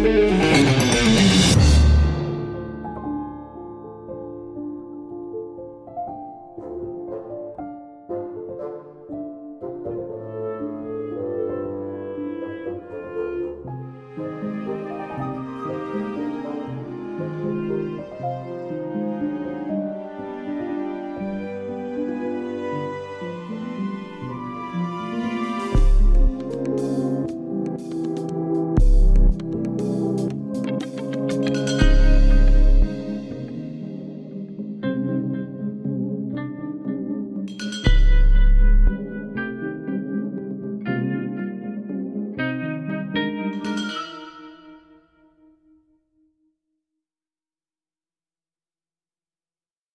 Música